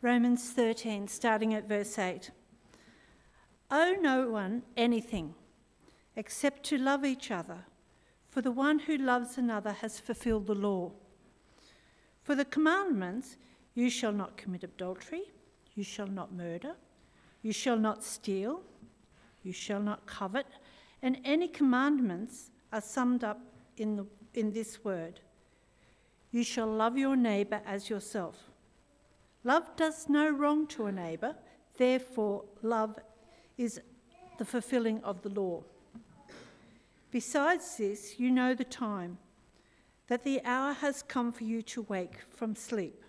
Romans 13, starting at verse 8. Owe no one anything except to love each other, for the one who loves another has fulfilled the law. For the commandments, you shall not commit adultery, you shall not murder, you shall not steal, you shall not covet, and any commandments are summed up in, the, in this word You shall love your neighbour as yourself. Love does no wrong to a neighbour, therefore, love is the fulfilling of the law. Besides this, you know the time, that the hour has come for you to wake from sleep.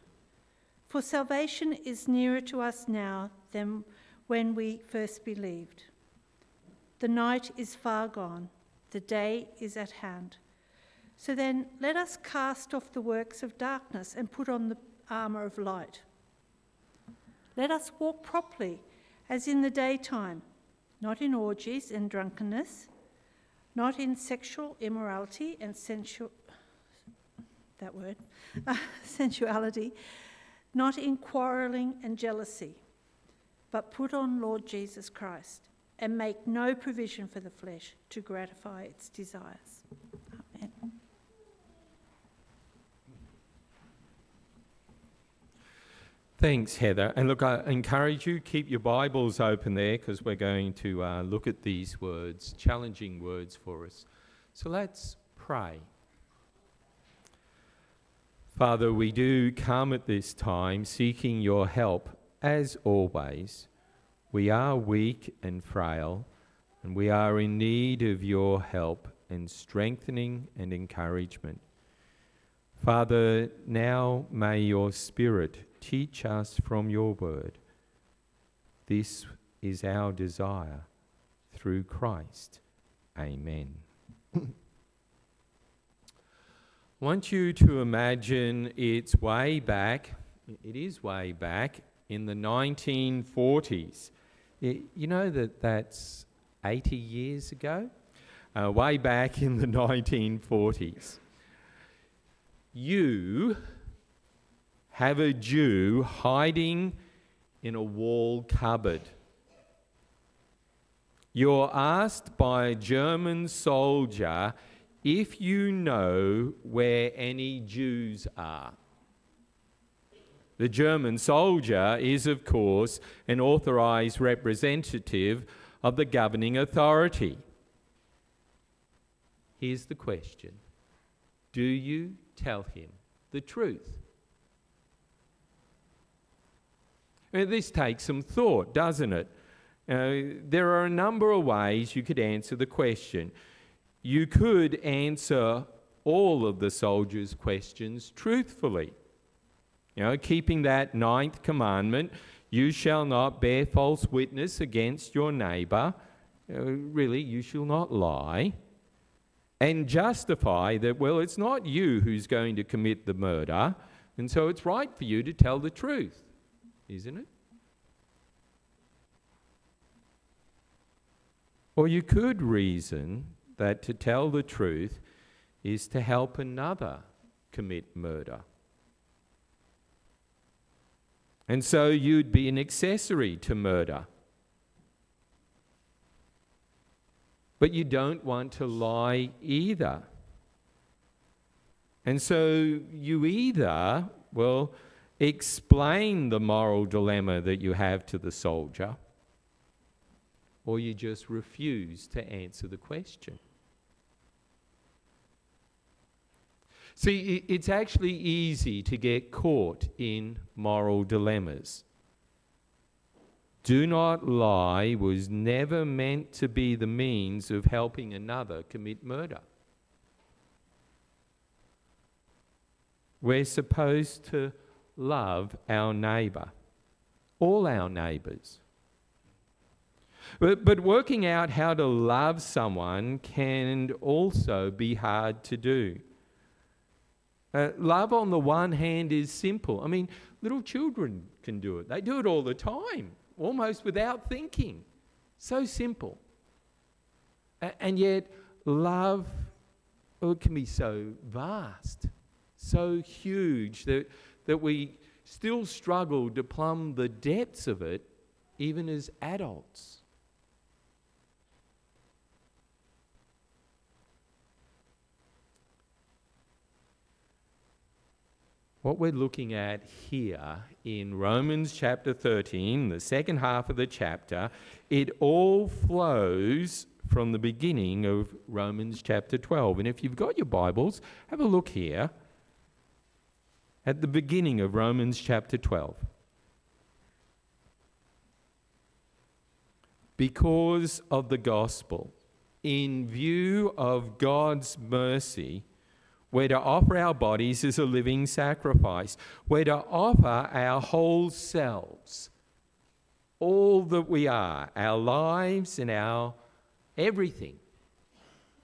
For salvation is nearer to us now than when we first believed. The night is far gone, the day is at hand. So then, let us cast off the works of darkness and put on the armour of light. Let us walk properly, as in the daytime, not in orgies and drunkenness, not in sexual immorality and sensual that word sensuality, not in quarreling and jealousy, but put on Lord Jesus Christ and make no provision for the flesh to gratify its desires. Thanks, Heather. And look, I encourage you, keep your Bibles open there because we're going to uh, look at these words, challenging words for us. So let's pray. Father, we do come at this time seeking your help as always. We are weak and frail, and we are in need of your help and strengthening and encouragement. Father, now may your Spirit Teach us from your word. This is our desire through Christ. Amen. I want you to imagine it's way back, it is way back in the 1940s. You know that that's 80 years ago? Uh, way back in the 1940s. You have a Jew hiding in a wall cupboard. You're asked by a German soldier if you know where any Jews are. The German soldier is, of course, an authorized representative of the governing authority. Here's the question Do you tell him the truth? This takes some thought, doesn't it? Uh, there are a number of ways you could answer the question. You could answer all of the soldiers' questions truthfully. You know, keeping that ninth commandment, you shall not bear false witness against your neighbor. Uh, really, you shall not lie. And justify that, well, it's not you who's going to commit the murder, and so it's right for you to tell the truth isn't it? Or you could reason that to tell the truth is to help another commit murder. And so you'd be an accessory to murder. But you don't want to lie either. And so you either, well, explain the moral dilemma that you have to the soldier, or you just refuse to answer the question. See, it's actually easy to get caught in moral dilemmas. Do not lie was never meant to be the means of helping another commit murder. We're supposed to love our neighbour, all our neighbours. But, but working out how to love someone can also be hard to do. Uh, love, on the one hand, is simple. I mean, little children can do it, they do it all the time, almost without thinking. So simple. A- and yet, love oh, can be so vast, so huge that that we still struggle to plumb the depths of it even as adults. What we're looking at here in Romans chapter 13, the second half of the chapter, it all flows from the beginning of Romans chapter 12. And if you've got your Bibles, have a look here at the beginning of Romans chapter 12. Because of the gospel, in view of God's mercy, we're to offer our bodies as a living sacrifice. We're to offer our whole selves, all that we are, our lives and our everything,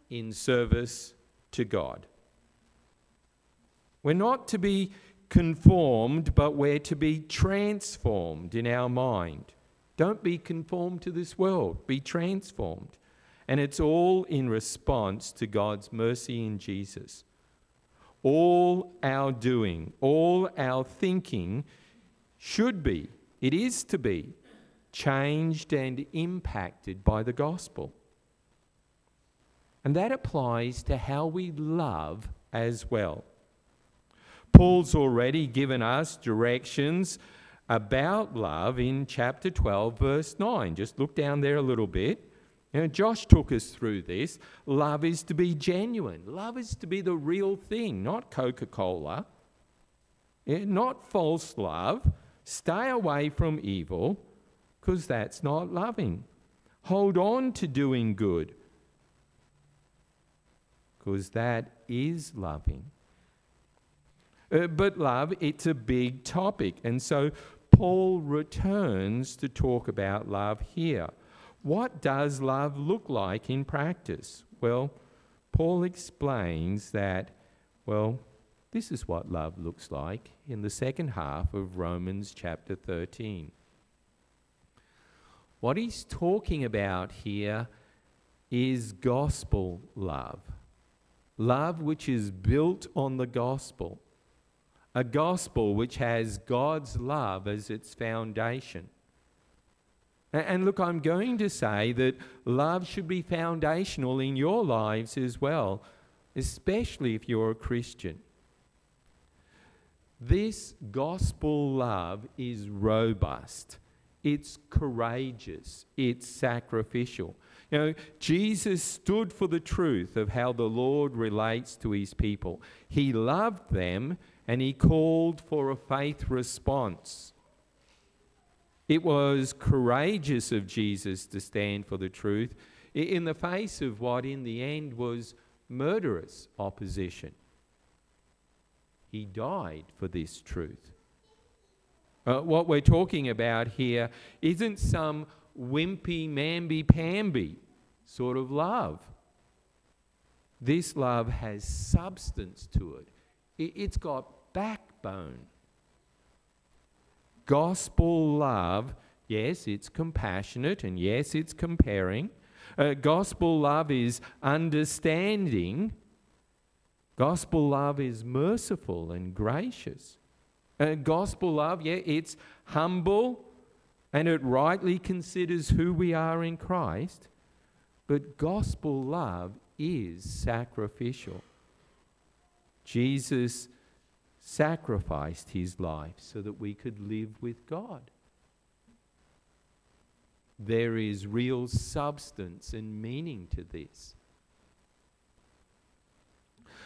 in service to God. We're not to be conformed, but we're to be transformed in our mind. Don't be conformed to this world, be transformed. And it's all in response to God's mercy in Jesus all our doing, all our thinking should be, it is to be, changed and impacted by the gospel. And that applies to how we love as well. Paul's already given us directions about love in chapter 12, verse 9. Just look down there a little bit. You know, Josh took us through this. Love is to be genuine. Love is to be the real thing, not Coca Cola, yeah, not false love. Stay away from evil because that's not loving. Hold on to doing good because that is loving. Uh, but love, it's a big topic. And so Paul returns to talk about love here. What does love look like in practice? Well, Paul explains that, well, this is what love looks like in the second half of Romans chapter 13. What he's talking about here is gospel love. Love which is built on the gospel. A gospel which has God's love as its foundation. And look, I'm going to say that love should be foundational in your lives as well, especially if you're a Christian. This gospel love is robust, it's courageous, it's sacrificial. You know, Jesus stood for the truth of how the Lord relates to his people. He loved them and he called for a faith response. It was courageous of Jesus to stand for the truth in the face of what, in the end, was murderous opposition. He died for this truth. Uh, what we're talking about here isn't some wimpy, mamby pamby sort of love. This love has substance to it, it's got backbone. Gospel love, yes, it's compassionate and yes, it's comparing. Uh, gospel love is understanding. Gospel love is merciful and gracious. Uh, gospel love, yeah, it's humble and it rightly considers who we are in Christ. But gospel love is sacrificial. Jesus sacrificed his life so that we could live with God. There is real substance and meaning to this.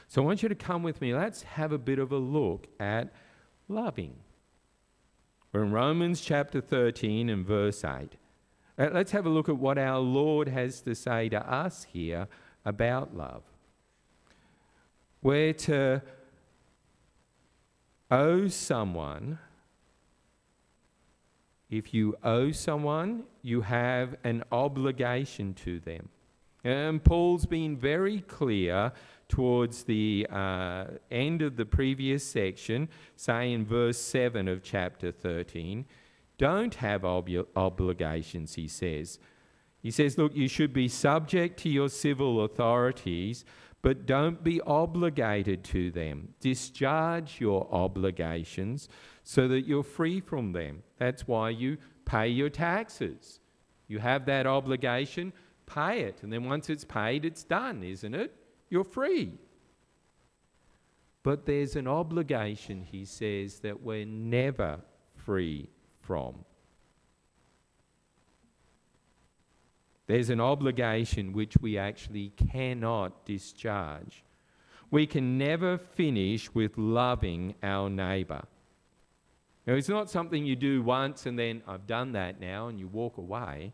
So I want you to come with me. Let's have a bit of a look at loving. We're in Romans chapter 13 and verse 8. Uh, let's have a look at what our Lord has to say to us here about love. We're to owe someone, if you owe someone, you have an obligation to them. And Paul's been very clear towards the uh, end of the previous section, say in verse 7 of chapter 13, don't have ob- obligations, he says. He says, look, you should be subject to your civil authorities, but don't be obligated to them. Discharge your obligations so that you're free from them. That's why you pay your taxes. You have that obligation, pay it. And then once it's paid, it's done, isn't it? You're free. But there's an obligation, he says, that we're never free from. There's an obligation which we actually cannot discharge. We can never finish with loving our neighbour. Now, it's not something you do once and then, I've done that now, and you walk away.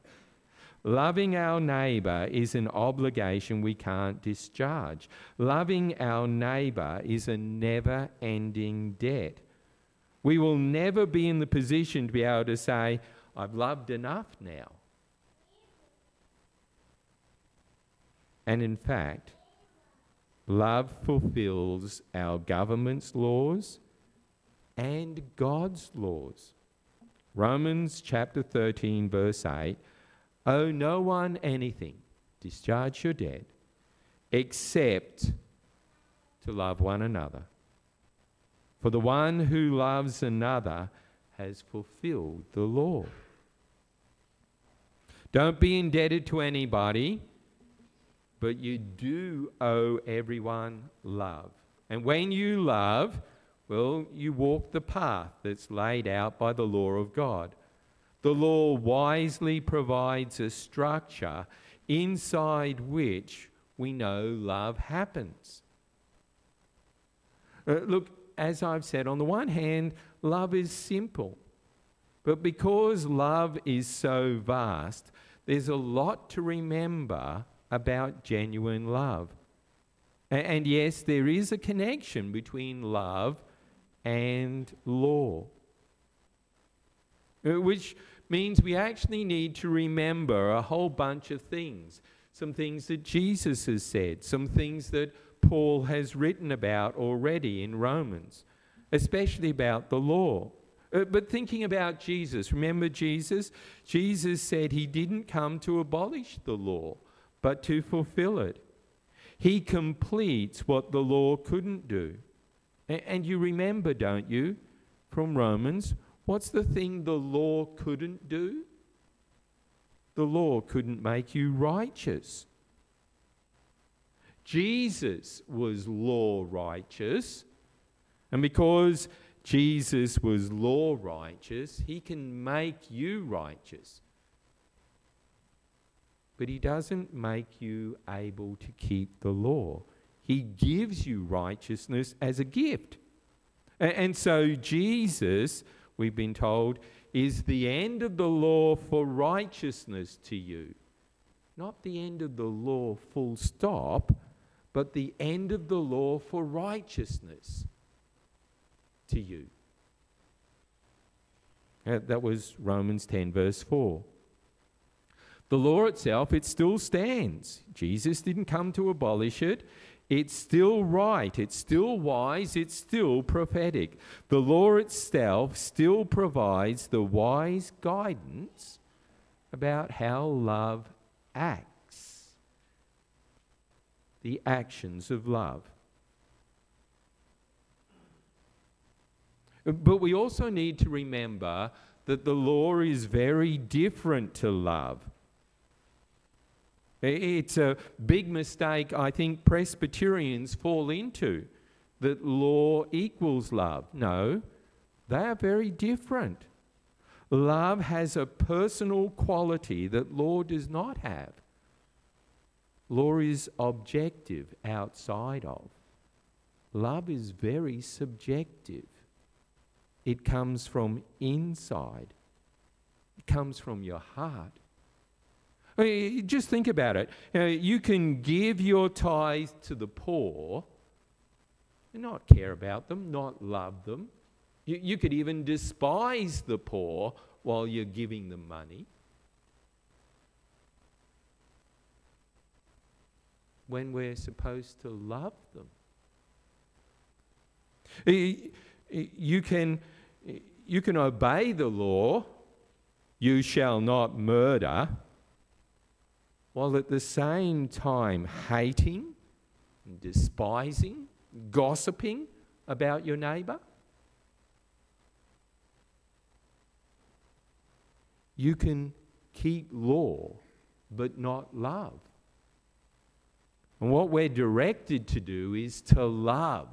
Loving our neighbour is an obligation we can't discharge. Loving our neighbour is a never ending debt. We will never be in the position to be able to say, I've loved enough now. And in fact, love fulfills our government's laws and God's laws. Romans chapter 13, verse 8 Owe no one anything, discharge your debt, except to love one another. For the one who loves another has fulfilled the law. Don't be indebted to anybody, but you do owe everyone love. And when you love, well, you walk the path that's laid out by the law of God. The law wisely provides a structure inside which we know love happens. Uh, look, as I've said, on the one hand, love is simple. But because love is so vast, there's a lot to remember about genuine love. And yes, there is a connection between love and law, uh, which means we actually need to remember a whole bunch of things. Some things that Jesus has said, some things that Paul has written about already in Romans, especially about the law. Uh, but thinking about Jesus, remember Jesus? Jesus said he didn't come to abolish the law, but to fulfill it. He completes what the law couldn't do. And you remember, don't you, from Romans, What's the thing the law couldn't do? The law couldn't make you righteous. Jesus was law righteous, and because Jesus was law righteous, he can make you righteous. But he doesn't make you able to keep the law. He gives you righteousness as a gift. And so Jesus we've been told, is the end of the law for righteousness to you. Not the end of the law, full stop, but the end of the law for righteousness to you. That was Romans 10, verse 4. The law itself, it still stands. Jesus didn't come to abolish it. It's still right, it's still wise, it's still prophetic. The law itself still provides the wise guidance about how love acts, the actions of love. But we also need to remember that the law is very different to love. It's a big mistake I think Presbyterians fall into that law equals love. No, they are very different. Love has a personal quality that law does not have. Law is objective, outside of. Love is very subjective. It comes from inside, it comes from your heart. I mean, just think about it. You, know, you can give your tithe to the poor and not care about them, not love them. You, you could even despise the poor while you're giving them money. When we're supposed to love them. Uh, you can, you can obey the law, you shall not murder while at the same time hating, despising, gossiping about your neighbour? you can keep law but not love. And what we're directed to do is to love.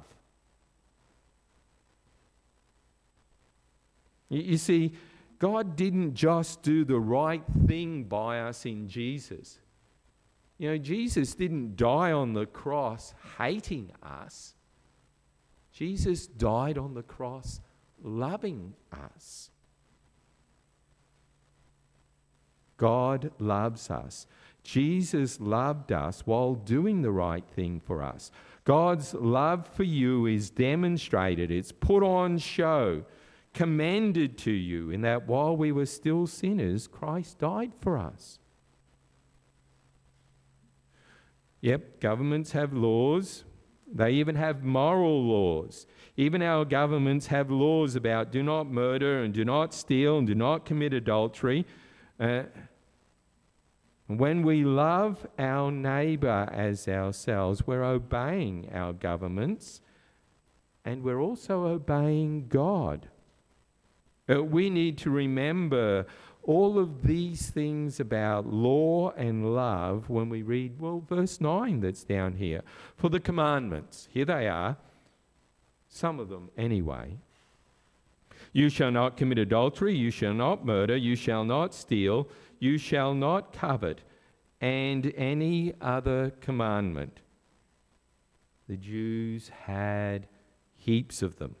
You see, God didn't just do the right thing by us in Jesus. You know, Jesus didn't die on the cross hating us. Jesus died on the cross loving us. God loves us. Jesus loved us while doing the right thing for us. God's love for you is demonstrated, it's put on show, commended to you in that while we were still sinners, Christ died for us. Yep, governments have laws. They even have moral laws. Even our governments have laws about do not murder and do not steal and do not commit adultery. Uh, when we love our neighbour as ourselves, we're obeying our governments and we're also obeying God. Uh, we need to remember all of these things about law and love when we read, well, verse 9 that's down here. For the commandments, here they are, some of them anyway. You shall not commit adultery, you shall not murder, you shall not steal, you shall not covet, and any other commandment. The Jews had heaps of them.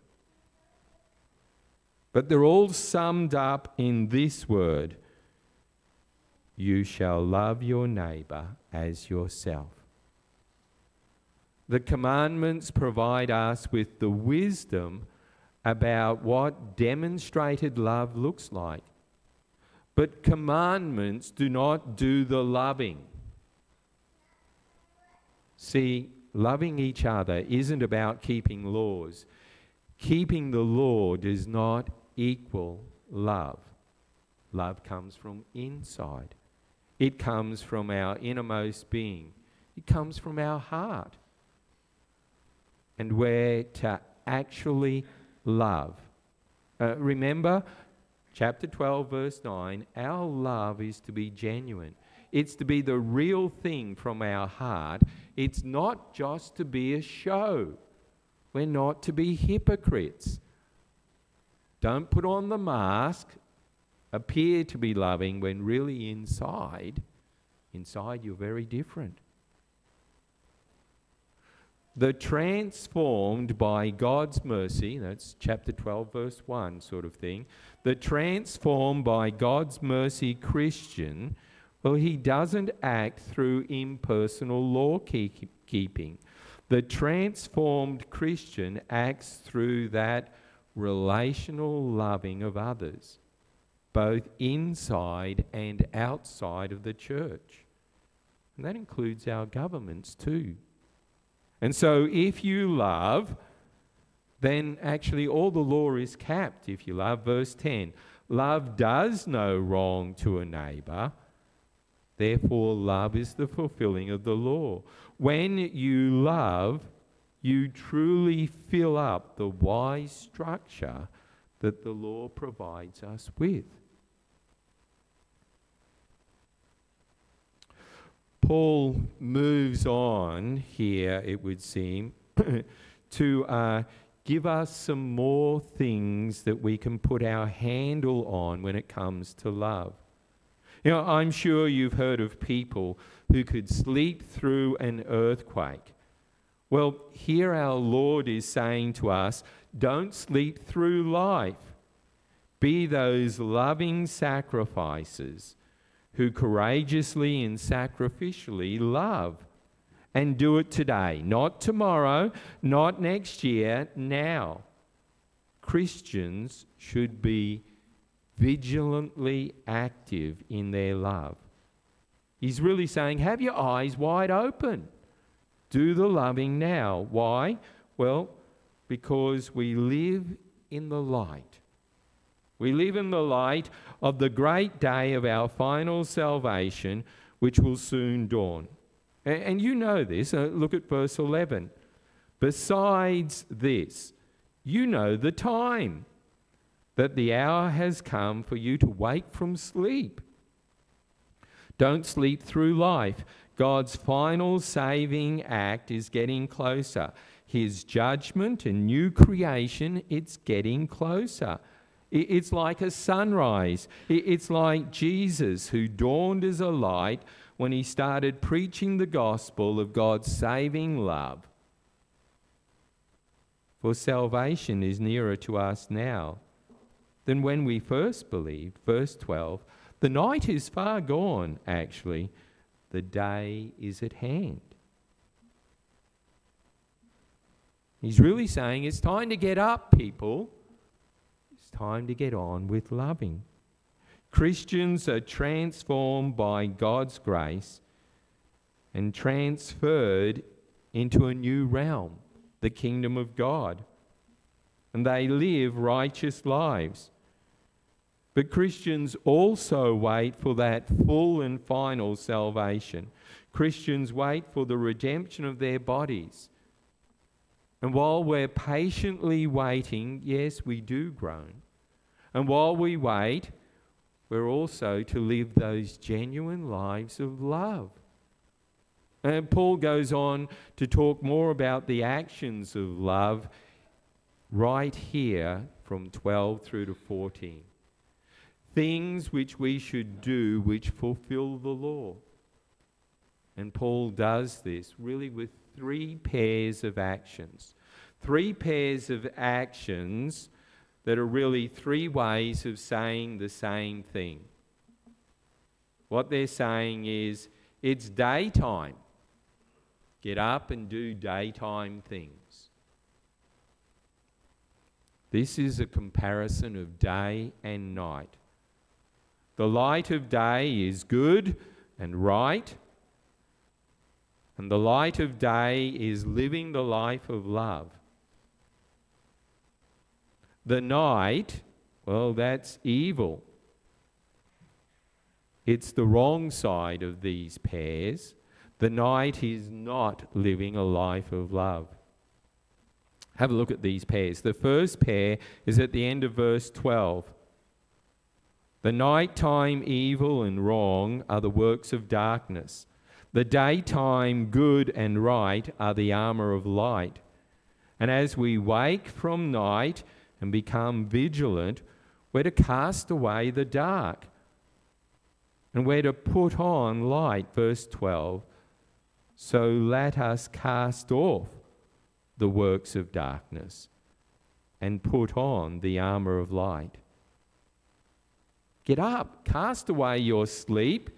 But they're all summed up in this word You shall love your neighbor as yourself. The commandments provide us with the wisdom about what demonstrated love looks like. But commandments do not do the loving. See, loving each other isn't about keeping laws. Keeping the law does not equal love. Love comes from inside, it comes from our innermost being, it comes from our heart. And we're to actually love. Uh, remember, chapter 12, verse 9, our love is to be genuine. It's to be the real thing from our heart. It's not just to be a show. We're not to be hypocrites. Don't put on the mask, appear to be loving when really inside, inside you're very different. The transformed by God's mercy, that's chapter 12, verse 1 sort of thing. The transformed by God's mercy Christian, well, he doesn't act through impersonal law keeping. The transformed Christian acts through that relational loving of others, both inside and outside of the church. And that includes our governments too. And so, if you love, then actually all the law is capped if you love. Verse 10 Love does no wrong to a neighbor. Therefore, love is the fulfilling of the law. When you love, you truly fill up the wise structure that the law provides us with. Paul moves on here, it would seem, to uh, give us some more things that we can put our handle on when it comes to love. You know, I'm sure you've heard of people who could sleep through an earthquake. Well, here our Lord is saying to us don't sleep through life. Be those loving sacrifices who courageously and sacrificially love. And do it today, not tomorrow, not next year, now. Christians should be vigilantly active in their love. He's really saying, have your eyes wide open. Do the loving now. Why? Well, because we live in the light. We live in the light of the great day of our final salvation, which will soon dawn. And, and you know this. Uh, look at verse 11. Besides this, you know the time. that the hour has come for you to wake from sleep. Don't sleep through life. God's final saving act is getting closer. His judgment and new creation, it's getting closer. It's like a sunrise. It's like Jesus, who dawned as a light when he started preaching the gospel of God's saving love. For salvation is nearer to us now than when we first believed. Verse 12 The night is far gone, actually, the day is at hand. He's really saying it's time to get up, people It's time to get on with loving. Christians are transformed by God's grace and transferred into a new realm, the kingdom of God. And they live righteous lives. But Christians also wait for that full and final salvation. Christians wait for the redemption of their bodies. And while we're patiently waiting, yes, we do groan. And while we wait, we're also to live those genuine lives of love. And Paul goes on to talk more about the actions of love right here from 12 through to 14. Things which we should do which fulfill the law. And Paul does this really with three pairs of actions. Three pairs of actions that are really three ways of saying the same thing. What they're saying is it's daytime. Get up and do daytime things. This is a comparison of day and night. The light of day is good and right, and the light of day is living the life of love. The night, well, that's evil. It's the wrong side of these pairs. The night is not living a life of love. Have a look at these pairs. The first pair is at the end of verse 12. The nighttime evil and wrong are the works of darkness. The daytime good and right are the armor of light. And as we wake from night, and become vigilant, we're to cast away the dark. And we're to put on light, verse 12. So let us cast off the works of darkness and put on the armor of light. Get up, cast away your sleep,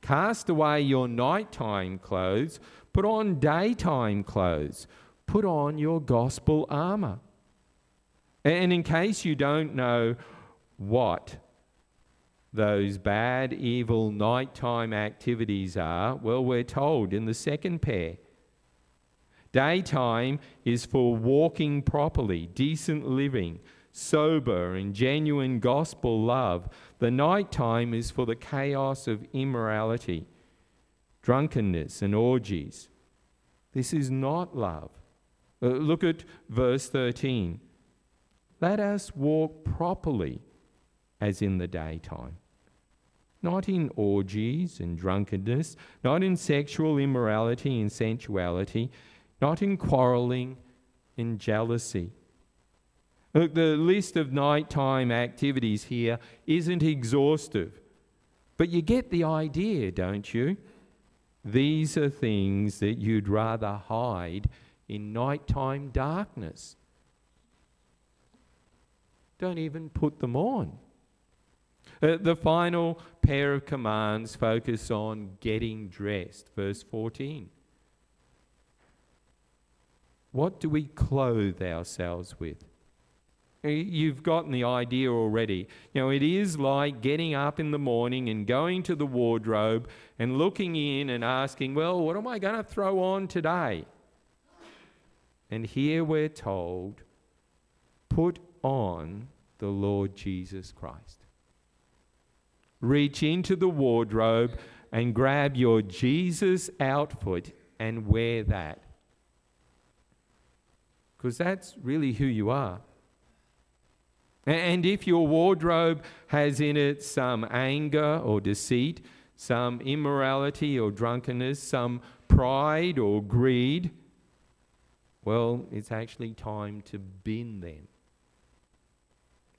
cast away your nighttime clothes, put on daytime clothes, put on your gospel armor. And in case you don't know what those bad, evil, nighttime activities are, well, we're told in the second pair. Daytime is for walking properly, decent living, sober, and genuine gospel love. The nighttime is for the chaos of immorality, drunkenness, and orgies. This is not love. Uh, look at verse 13. Let us walk properly as in the daytime, not in orgies and drunkenness, not in sexual immorality and sensuality, not in quarreling and jealousy. Look, the list of nighttime activities here isn't exhaustive, but you get the idea, don't you? These are things that you'd rather hide in nighttime darkness don't even put them on. Uh, the final pair of commands focus on getting dressed. Verse 14. What do we clothe ourselves with? You've gotten the idea already. You know, it is like getting up in the morning and going to the wardrobe and looking in and asking, well, what am I going to throw on today? And here we're told, put on the Lord Jesus Christ. Reach into the wardrobe and grab your Jesus outfit and wear that. Because that's really who you are. And if your wardrobe has in it some anger or deceit, some immorality or drunkenness, some pride or greed, well, it's actually time to bin them.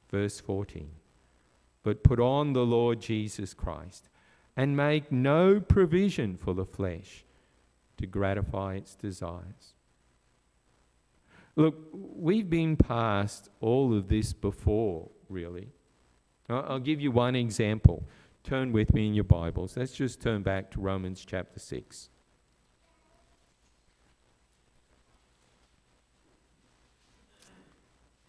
Verse 14. But put on the Lord Jesus Christ and make no provision for the flesh to gratify its desires. Look, we've been past all of this before, really. I'll give you one example. Turn with me in your Bibles. Let's just turn back to Romans chapter 6.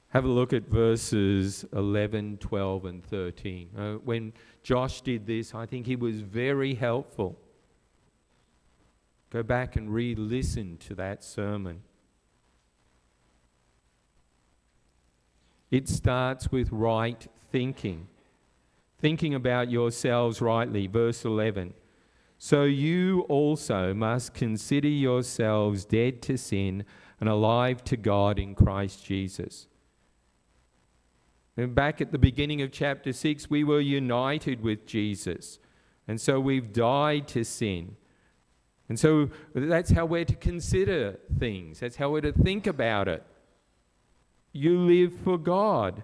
Have a look at verses 11, 12, and 13. Uh, when Josh did this, I think he was very helpful. Go back and re listen to that sermon. It starts with right thinking, thinking about yourselves rightly. Verse 11. So you also must consider yourselves dead to sin and alive to God in Christ Jesus. And back at the beginning of chapter 6, we were united with Jesus. And so we've died to sin. And so that's how we're to consider things, that's how we're to think about it. You live for God.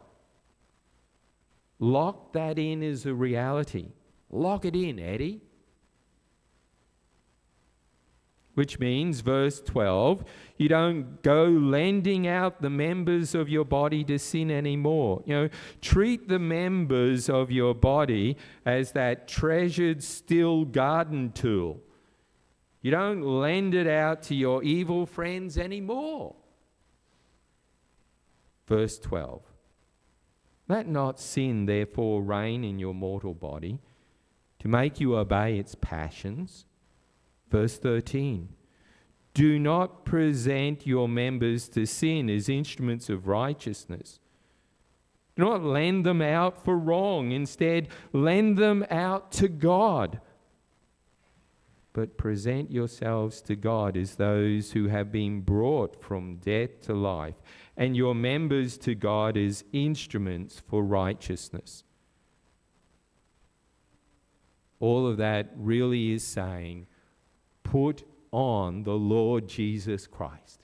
Lock that in as a reality. Lock it in, Eddie. which means, verse 12, you don't go lending out the members of your body to sin anymore. You know, treat the members of your body as that treasured still garden tool. You don't lend it out to your evil friends anymore. Verse 12 Let not sin therefore reign in your mortal body to make you obey its passions. Verse 13 Do not present your members to sin as instruments of righteousness. Do not lend them out for wrong. Instead, lend them out to God. But present yourselves to God as those who have been brought from death to life, and your members to God as instruments for righteousness. All of that really is saying put on the Lord Jesus Christ.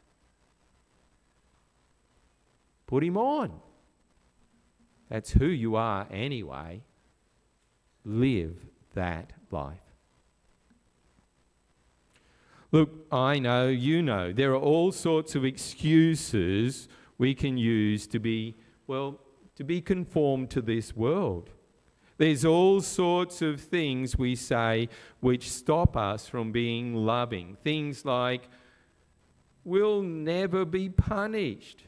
Put him on. That's who you are anyway. Live that life. Look, I know, you know, there are all sorts of excuses we can use to be, well, to be conformed to this world. There's all sorts of things we say which stop us from being loving. Things like, we'll never be punished.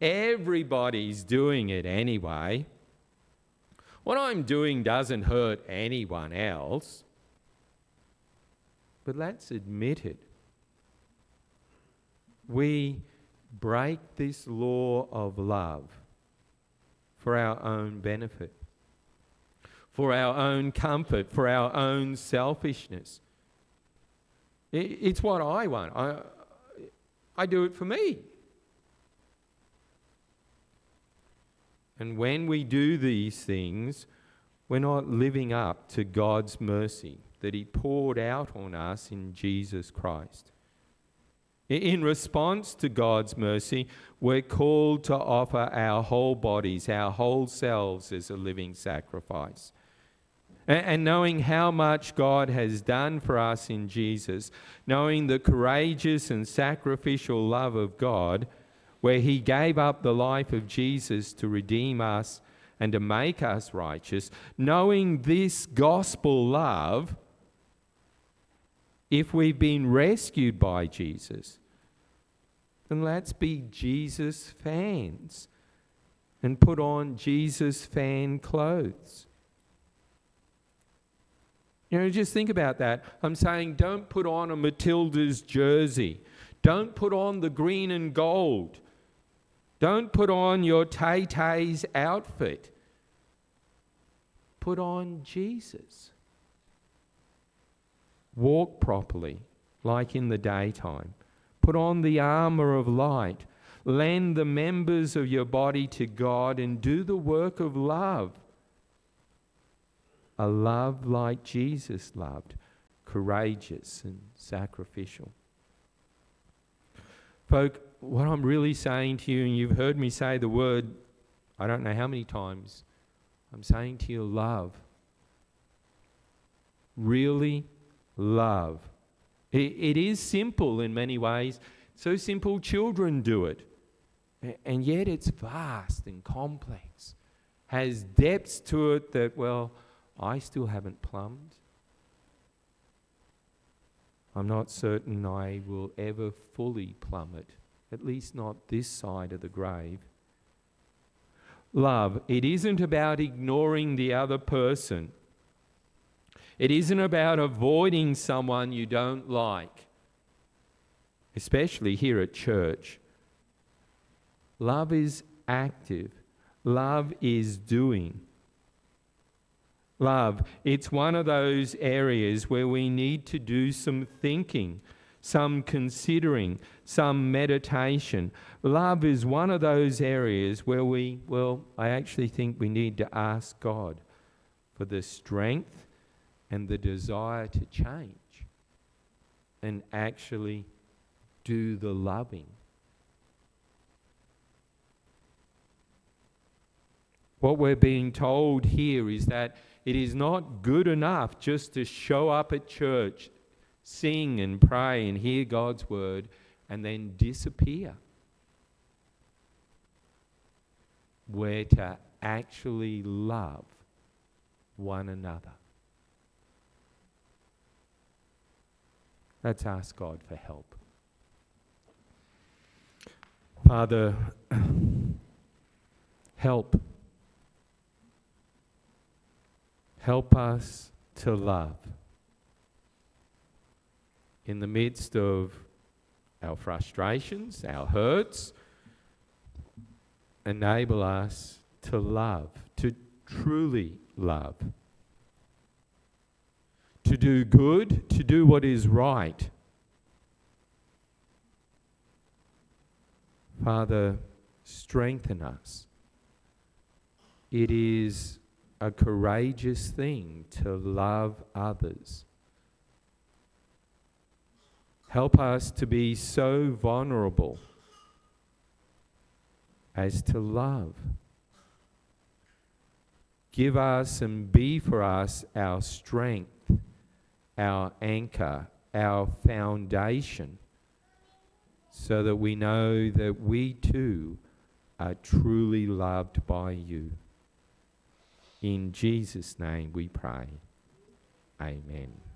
Everybody's doing it anyway. What I'm doing doesn't hurt anyone else. But let's admit it. We break this law of love for our own benefit for our own comfort, for our own selfishness. It's what I want. I, I do it for me. And when we do these things, we're not living up to God's mercy that He poured out on us in Jesus Christ. In response to God's mercy, we're called to offer our whole bodies, our whole selves as a living sacrifice. And knowing how much God has done for us in Jesus, knowing the courageous and sacrificial love of God, where He gave up the life of Jesus to redeem us and to make us righteous, knowing this gospel love, if we've been rescued by Jesus, then let's be Jesus fans and put on Jesus fan clothes. You know, just think about that. I'm saying don't put on a Matilda's jersey. Don't put on the green and gold. Don't put on your Tay Tay's outfit. Put on Jesus. Walk properly, like in the daytime. Put on the armor of light. lend the members of your body to God and do the work of love. A love like Jesus loved, courageous and sacrificial. Folk, what I'm really saying to you, and you've heard me say the word, I don't know how many times, I'm saying to you, love. Really love. It, it is simple in many ways. So simple, children do it. And yet it's vast and complex, has depths to it that, well, I still haven't plumbed. I'm not certain I will ever fully plumb it, at least not this side of the grave. Love, it isn't about ignoring the other person. It isn't about avoiding someone you don't like, especially here at church. Love is active, love is doing. Love, it's one of those areas where we need to do some thinking, some considering, some meditation. Love is one of those areas where we, well, I actually think we need to ask God for the strength and the desire to change and actually do the loving. What we're being told here is that it is not good enough just to show up at church, sing and pray and hear God's word, and then disappear. We're to actually love one another. Let's ask God for help. Father, help Help us to love in the midst of our frustrations, our hurts. Enable us to love, to truly love, to do good, to do what is right. Father, strengthen us. It is a courageous thing to love others. Help us to be so vulnerable as to love. Give us and be for us our strength, our anchor, our foundation, so that we know that we too are truly loved by you. In Jesus' name we pray. Amen.